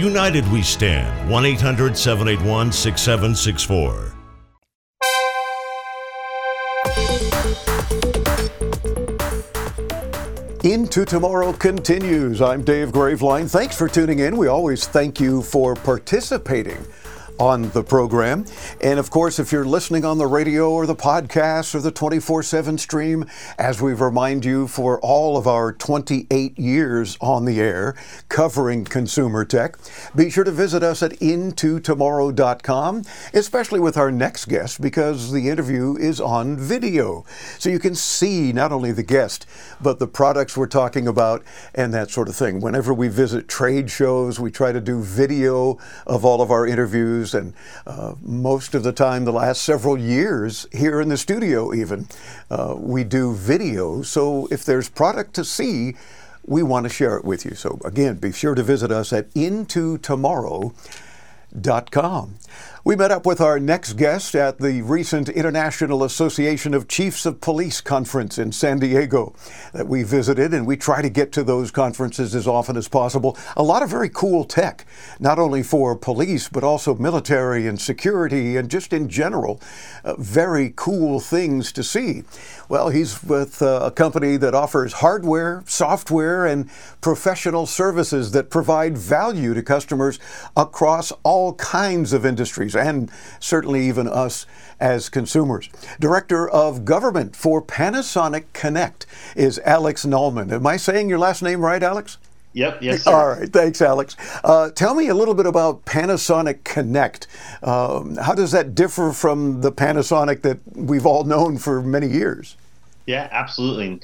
United we stand. 1 800 781 6764. Into Tomorrow continues. I'm Dave Graveline. Thanks for tuning in. We always thank you for participating on the program. And of course, if you're listening on the radio or the podcast or the 24 7 stream, as we remind you for all of our 28 years on the air covering consumer tech, be sure to visit us at intotomorrow.com, especially with our next guest, because the interview is on video. So you can see not only the guest, but the products we're talking about and that sort of thing. Whenever we visit trade shows, we try to do video of all of our interviews and uh, most of the time, the last several years, here in the studio, even, uh, we do video. So if there's product to see, we want to share it with you. So again, be sure to visit us at intotomorrow.com. We met up with our next guest at the recent International Association of Chiefs of Police conference in San Diego that we visited, and we try to get to those conferences as often as possible. A lot of very cool tech, not only for police, but also military and security, and just in general, uh, very cool things to see. Well, he's with uh, a company that offers hardware, software, and professional services that provide value to customers across all kinds of industries and certainly even us as consumers. Director of Government for Panasonic Connect is Alex Nollmann. Am I saying your last name right, Alex? Yep, yes, sir. All right, thanks, Alex. Uh, tell me a little bit about Panasonic Connect. Um, how does that differ from the Panasonic that we've all known for many years? Yeah, absolutely.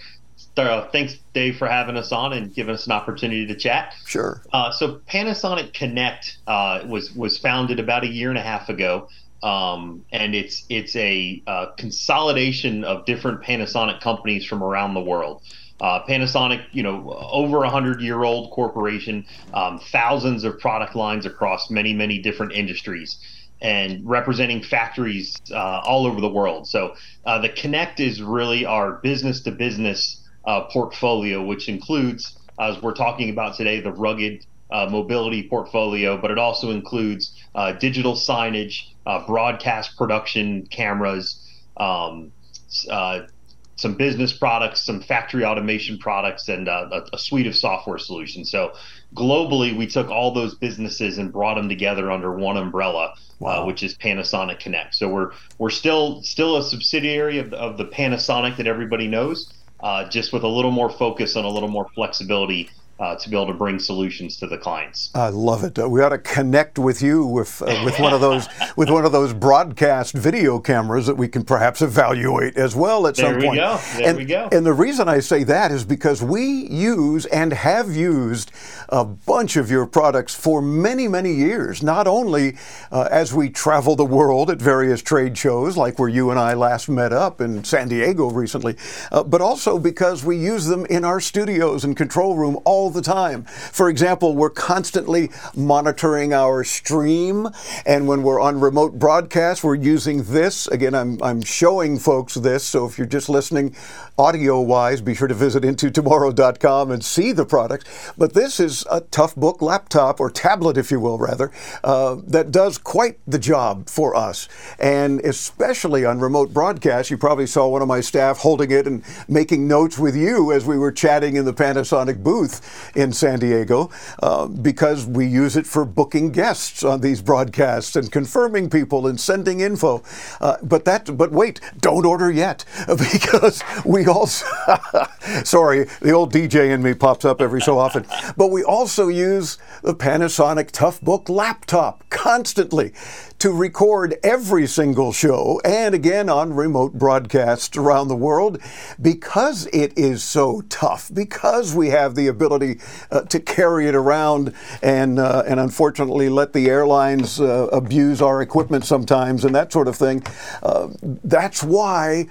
Uh, thanks, Dave, for having us on and giving us an opportunity to chat. Sure. Uh, so Panasonic Connect uh, was was founded about a year and a half ago, um, and it's it's a uh, consolidation of different Panasonic companies from around the world. Uh, Panasonic, you know, over a hundred year old corporation, um, thousands of product lines across many many different industries and representing factories uh, all over the world. So uh, the Connect is really our business to business uh, portfolio, which includes, as we're talking about today, the rugged uh, mobility portfolio, but it also includes uh, digital signage, uh, broadcast production cameras, um, uh, some business products, some factory automation products, and uh, a, a, suite of software solutions. So globally, we took all those businesses and brought them together under one umbrella, wow. which is Panasonic Connect. So we're we're still still a subsidiary of the, of the Panasonic that everybody knows, uh, just with a little more focus and a little more flexibility uh, to be able to bring solutions to the clients. I love it. Uh, we ought to connect with you with uh, with one of those with one of those broadcast video cameras that we can perhaps evaluate as well at there some point. There we go. There and, we go. And the reason I say that is because we use and have used a bunch of your products for many many years. Not only uh, as we travel the world at various trade shows, like where you and I last met up in San Diego recently, uh, but also because we use them in our studios and control room all all the time. For example, we're constantly monitoring our stream, and when we're on remote broadcast, we're using this. Again, I'm, I'm showing folks this, so if you're just listening audio wise, be sure to visit intotomorrow.com and see the products. But this is a Toughbook laptop, or tablet, if you will, rather, uh, that does quite the job for us. And especially on remote broadcast, you probably saw one of my staff holding it and making notes with you as we were chatting in the Panasonic booth. In San Diego uh, because we use it for booking guests on these broadcasts and confirming people and sending info. Uh, but that, but wait, don't order yet because we also, sorry, the old DJ in me pops up every so often, but we also use the Panasonic Toughbook laptop constantly to record every single show and again on remote broadcasts around the world because it is so tough, because we have the ability uh, to carry it around and, uh, and unfortunately let the airlines uh, abuse our equipment sometimes and that sort of thing. Uh, that's why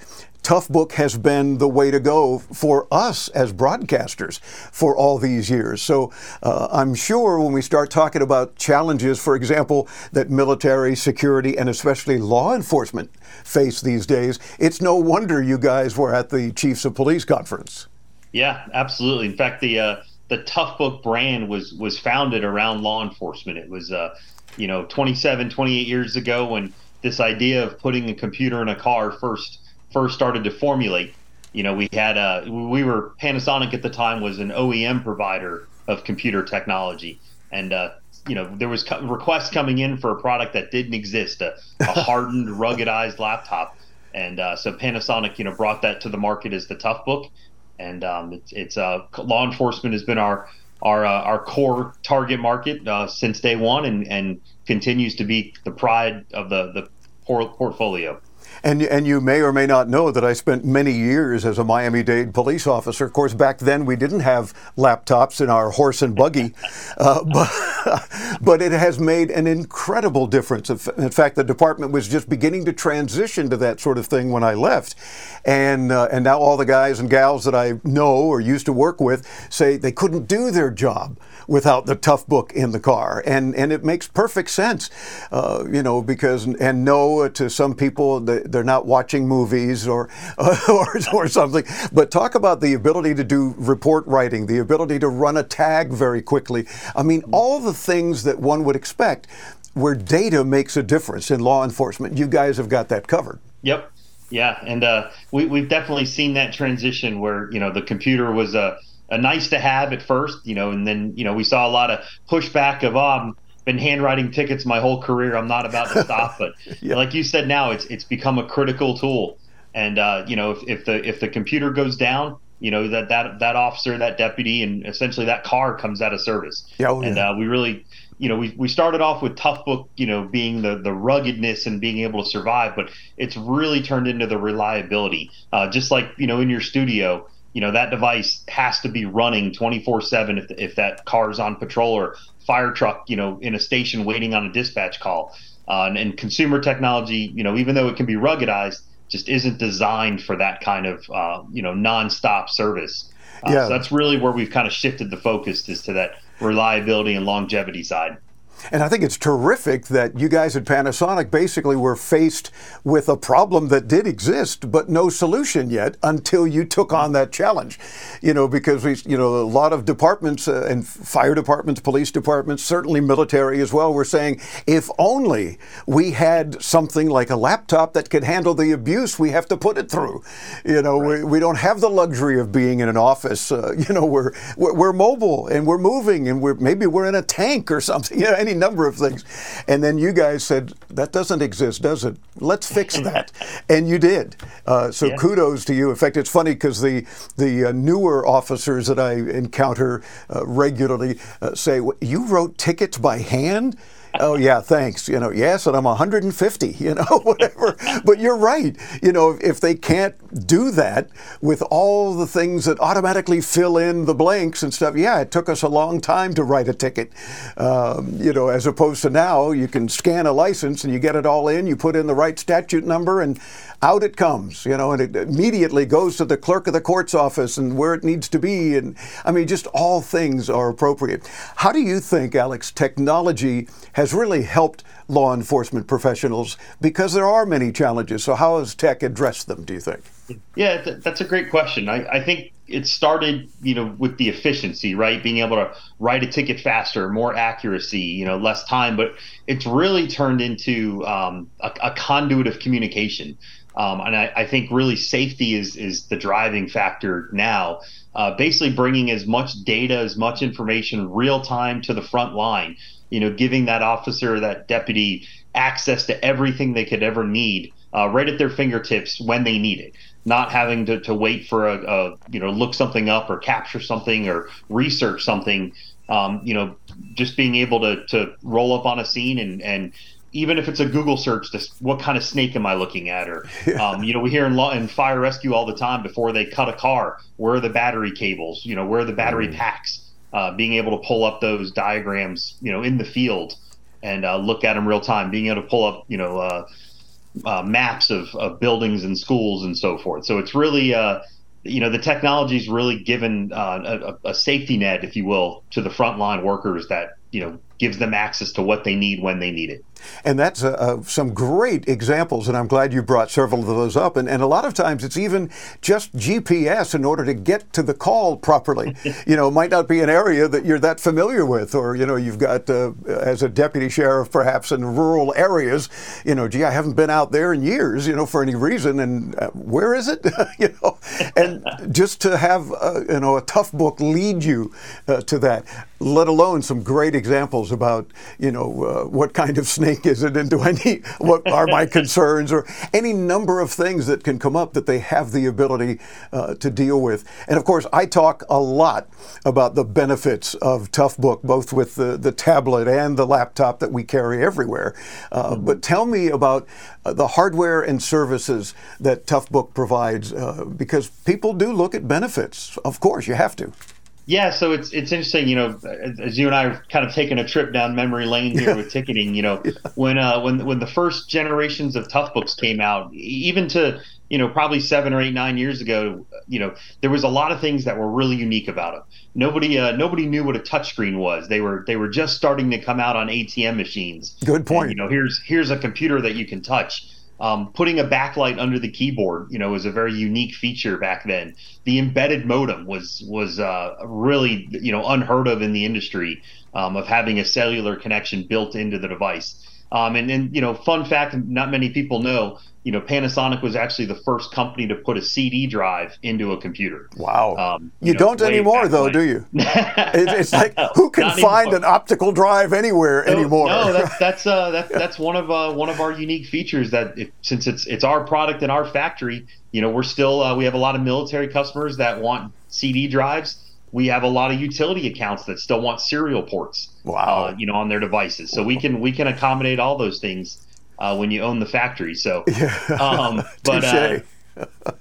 Toughbook has been the way to go for us as broadcasters for all these years. So uh, I'm sure when we start talking about challenges, for example, that military, security, and especially law enforcement face these days, it's no wonder you guys were at the Chiefs of Police conference. Yeah, absolutely. In fact, the uh, the Toughbook brand was was founded around law enforcement. It was, uh, you know, 27, 28 years ago when this idea of putting a computer in a car first first started to formulate, you know, we had a we were Panasonic at the time was an OEM provider of computer technology, and uh, you know there was co- requests coming in for a product that didn't exist, a, a hardened, ruggedized laptop, and uh, so Panasonic, you know, brought that to the market as the Toughbook, and um, it's, it's uh, law enforcement has been our our uh, our core target market uh, since day one, and and continues to be the pride of the the portfolio. And, and you may or may not know that I spent many years as a Miami Dade police officer. Of course, back then we didn't have laptops in our horse and buggy, uh, but, but it has made an incredible difference. In fact, the department was just beginning to transition to that sort of thing when I left. And, uh, and now all the guys and gals that I know or used to work with say they couldn't do their job without the Toughbook in the car. And, and it makes perfect sense, uh, you know, because, and no, to some people, they're not watching movies or, or, or something. But talk about the ability to do report writing, the ability to run a tag very quickly. I mean, all the things that one would expect where data makes a difference in law enforcement. You guys have got that covered. Yep. Yeah, and uh, we, we've definitely seen that transition where you know the computer was a a nice to have at first, you know, and then you know we saw a lot of pushback of, oh, I've been handwriting tickets my whole career. I'm not about to stop. But yeah. like you said, now it's it's become a critical tool. And uh, you know, if, if the if the computer goes down, you know that that that officer, that deputy, and essentially that car comes out of service. Yeah, oh, and uh, we really, you know, we we started off with Toughbook, you know, being the the ruggedness and being able to survive, but it's really turned into the reliability. Uh, just like you know, in your studio, you know that device has to be running 24 7 if, if that car is on patrol or fire truck you know in a station waiting on a dispatch call. Uh, and, and, consumer technology you know even though it can be ruggedized just isn't designed for that kind of uh, you know nonstop service. Uh, yeah. so that's really where we've kind of shifted the focus is to that reliability and longevity side and I think it's terrific that you guys at Panasonic basically were faced with a problem that did exist, but no solution yet until you took on that challenge. You know, because we, you know, a lot of departments uh, and fire departments, police departments, certainly military as well, were saying, if only we had something like a laptop that could handle the abuse we have to put it through. You know, right. we, we don't have the luxury of being in an office. Uh, you know, we're, we're, we're mobile and we're moving and we're maybe we're in a tank or something. You know, any number of things. And then you guys said, that doesn't exist, does it? Let's fix that. and you did. Uh, so yeah. kudos to you. In fact, it's funny because the, the uh, newer officers that I encounter uh, regularly uh, say, You wrote tickets by hand? Oh yeah, thanks. You know, yes, and I'm 150. You know, whatever. but you're right. You know, if they can't do that with all the things that automatically fill in the blanks and stuff, yeah, it took us a long time to write a ticket. Um, you know, as opposed to now, you can scan a license and you get it all in. You put in the right statute number, and out it comes, you know, and it immediately goes to the clerk of the court's office and where it needs to be. And I mean, just all things are appropriate. How do you think, Alex, technology has really helped law enforcement professionals because there are many challenges? So, how has tech addressed them, do you think? Yeah, th- that's a great question. I, I think it started, you know, with the efficiency, right? Being able to write a ticket faster, more accuracy, you know, less time. But it's really turned into um, a, a, conduit of communication. Um, and I, I, think really safety is is the driving factor now. Uh, basically, bringing as much data, as much information, real time to the front line. You know, giving that officer, that deputy, access to everything they could ever need, uh, right at their fingertips when they need it not having to, to wait for a, a, you know look something up or capture something or research something um, you know just being able to to roll up on a scene and and even if it's a Google search, this what kind of snake am I looking at? Or, um, you know, we hear in, law, in fire rescue all the time before they cut a car, where are the battery cables? You know, where are the battery mm. packs? Uh, being able to pull up those diagrams, you know, in the field and uh, look at them real time. Being able to pull up, you know, uh, uh, maps of, of buildings and schools and so forth. So it's really, uh, you know, the technology's really given uh, a, a, safety net, if you will, to the frontline workers that you know gives them access to what they need when they need it. And that's uh, uh, some great examples, and I'm glad you brought several of those up. And, and a lot of times it's even just GPS in order to get to the call properly. you know, it might not be an area that you're that familiar with, or, you know, you've got, uh, as a deputy sheriff, perhaps in rural areas, you know, gee, I haven't been out there in years, you know, for any reason, and uh, where is it? you know, and just to have, uh, you know, a Toughbook lead you uh, to that, let alone some great examples about, you know, what kind of snake is it and do I need what are my concerns or any number of things that can come up that they have the ability uh, to deal with. And of course, I talk a lot about the benefits of Toughbook, both with the, the tablet and the laptop that we carry everywhere. Uh, mm-hmm. But tell me about uh, the hardware and services that Toughbook provides, uh, because people do look at benefits. Of course, you have to. Yeah, so it's it's interesting, you know, as you and I are kind of taking a trip down memory lane here with ticketing. You know, yeah. when uh, when when the first generations of Toughbooks came out, even to you know probably seven or eight nine years ago, you know, there was a lot of things that were really unique about them. Nobody uh, nobody knew what a touchscreen was. They were they were just starting to come out on ATM machines. Good point. And, you know, here's here's a computer that you can touch. Um, putting a backlight under the keyboard, you know, was a very unique feature back then. The embedded modem was was uh, really, you know, unheard of in the industry um, of having a cellular connection built into the device. Um, and, then, you know, fun fact, not many people know, you know, Panasonic was actually the first company to put a CD drive into a computer. Wow. Um, you, you know, don't anymore, though, do you? it's, like who can find anymore. an optical drive anywhere no, anymore? No, that's that's uh, that's that's one of uh, one of our unique features. That if, since it's it's our product in our factory, you know, we're still uh, we have a lot of military customers that want CD drives. We have a lot of utility accounts that still want serial ports. Wow. Uh, you know, on their devices, so we can we can accommodate all those things uh, when you own the factory. So, um, but uh,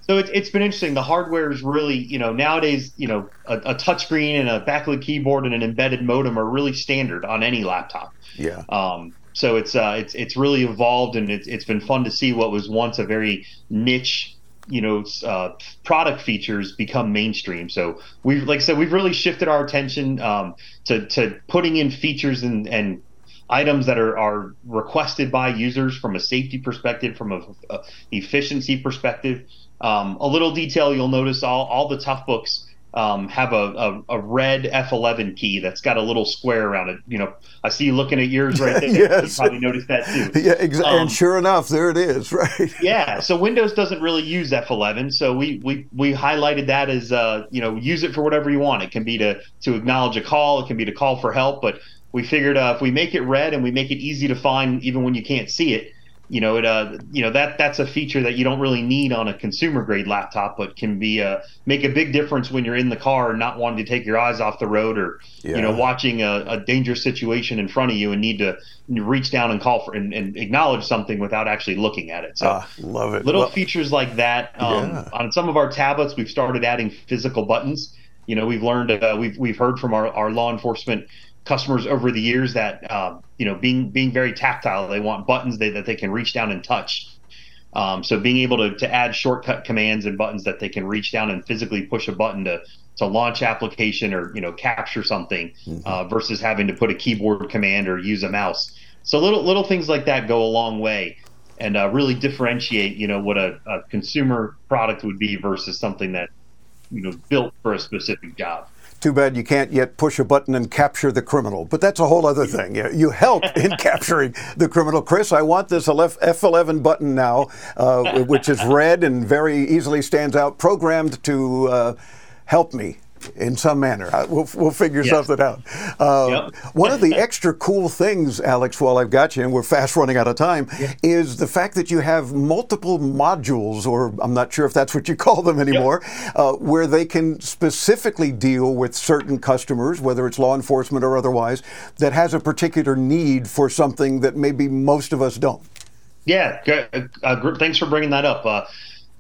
so it, has been interesting. The hardware is really, you know, nowadays, you know, a, a touchscreen and a backlit keyboard and an embedded modem are really standard on any laptop. Yeah. Um, so it's uh, it's it's really evolved and it's it's been fun to see what was once a very niche you know uh, product features become mainstream so we've like i said we've really shifted our attention um, to, to putting in features and, and items that are, are requested by users from a safety perspective, from a, a efficiency perspective. Um, a little detail you'll notice all, all the Toughbooks um, have a, a, a, red F11 key that's got a little square around it. You know, I see you looking at yours right there. yes. You probably noticed that too. Yeah, exactly. Um, and sure enough, there it is, right? yeah. So Windows doesn't really use F11, so we we we highlighted that as uh, you know, use it for whatever you want. It can be to to acknowledge a call, it can be to call for help, but we figured uh, if we make it red and we make it easy to find even when you can't see it, you know, it uh, you know that that's a feature that you don't really need on a consumer grade laptop, but can be uh, make a big difference when you're in the car and not wanting to take your eyes off the road, or yeah. you know, watching a, a, dangerous situation in front of you and need to reach down and call for and, and acknowledge something without actually looking at it. So, uh, love it. Little features like that. Um, yeah. On some of our tablets, we've started adding physical buttons. You know, we've learned, uh, we've we've heard from our, our law enforcement customers over the years that uh, you know being being very tactile they want buttons they, that they can reach down and touch um, so being able to, to add shortcut commands and buttons that they can reach down and physically push a button to to launch application or you know capture something mm-hmm. uh, versus having to put a keyboard command or use a mouse so little little things like that go a long way and uh, really differentiate you know what a, a consumer product would be versus something that you know built for a specific job. Too bad you can't yet push a button and capture the criminal, but that's a whole other thing. You help in capturing the criminal. Chris, I want this F11 button now, uh, which is red and very easily stands out, programmed to uh, help me in some manner. We'll, we'll figure yes. something out. Uh, yep. one of the extra cool things, Alex, while I've got you, and we're fast running out of time, is the fact that you have multiple modules, or I'm not sure if that's what you call them anymore, yep. uh, where they can specifically deal with certain customers, whether it's law enforcement or otherwise, that has a particular need for something that maybe most of us don't. Yeah, uh, thanks for bringing that up.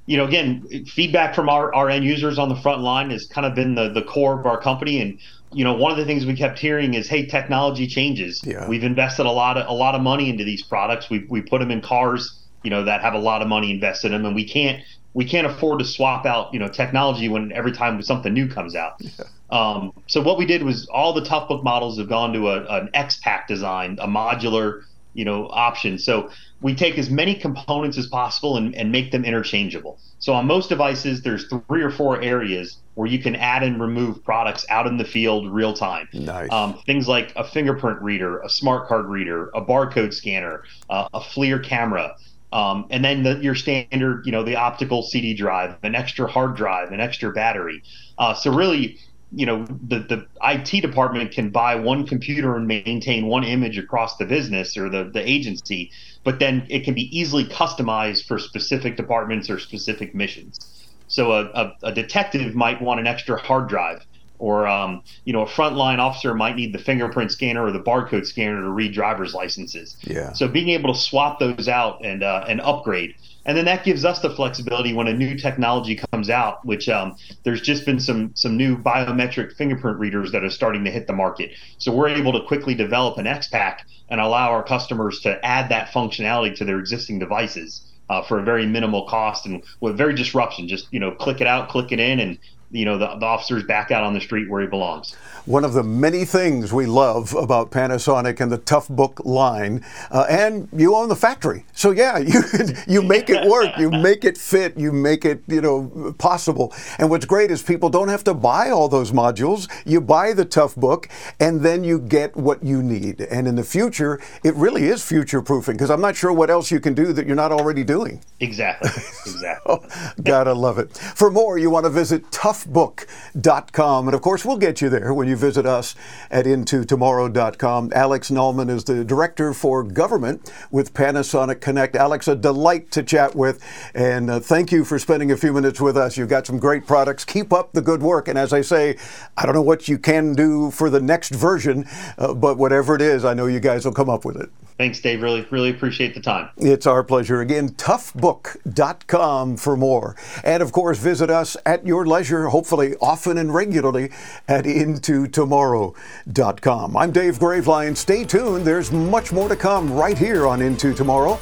You know, again, feedback from our, our end users on the front line has kind of been the, the core of our company. And, you know, one of the things we kept hearing is, hey, technology changes. Yeah. We've invested a lot of a lot of money into these products. We we put them in cars, you know, that have a lot of money invested in them, and we can't we can't afford to swap out, you know, technology when every time something new comes out. Yeah. Um, so what we did was all the Toughbook models have gone to a, an X pack design, a modular you know option so we take as many components as possible and, and make them interchangeable. So on most devices there's three or four areas where you can add and remove products out in the field real time. Nice. Um, things like a fingerprint reader a smart card reader a barcode scanner uh, a FLIR camera um, and then the, your standard you know the optical cd drive an extra hard drive an extra battery. Uh, so really you know the the IT department can buy one computer and maintain one image across the business or the the agency, but then it can be easily customized for specific departments or specific missions. So a, a, a detective might want an extra hard drive, or um, you know a frontline officer might need the fingerprint scanner or the barcode scanner to read driver's licenses. Yeah. So being able to swap those out and uh, and upgrade and then that gives us the flexibility when a new technology comes out which um, there's just been some some new biometric fingerprint readers that are starting to hit the market so we're able to quickly develop an x-pack and allow our customers to add that functionality to their existing devices uh, for a very minimal cost and with very disruption just you know click it out click it in and you know the, the officer's back out on the street where he belongs one of the many things we love about Panasonic and the Toughbook line. Uh, and you own the factory. So yeah, you you make it work, you make it fit, you make it, you know, possible. And what's great is people don't have to buy all those modules. You buy the Toughbook and then you get what you need. And in the future, it really is future proofing because I'm not sure what else you can do that you're not already doing. Exactly. Exactly. oh, gotta love it. For more, you want to visit toughbook.com. And of course, we'll get you there when you you visit us at intotomorrow.com. Alex Nollmann is the Director for Government with Panasonic Connect. Alex, a delight to chat with, and uh, thank you for spending a few minutes with us. You've got some great products. Keep up the good work. And as I say, I don't know what you can do for the next version, uh, but whatever it is, I know you guys will come up with it. Thanks, Dave. Really, really appreciate the time. It's our pleasure. Again, toughbook.com for more. And of course, visit us at your leisure, hopefully often and regularly, at intotomorrow.com. I'm Dave Graveline. Stay tuned. There's much more to come right here on Into Tomorrow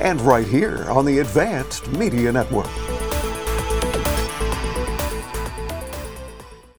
and right here on the Advanced Media Network.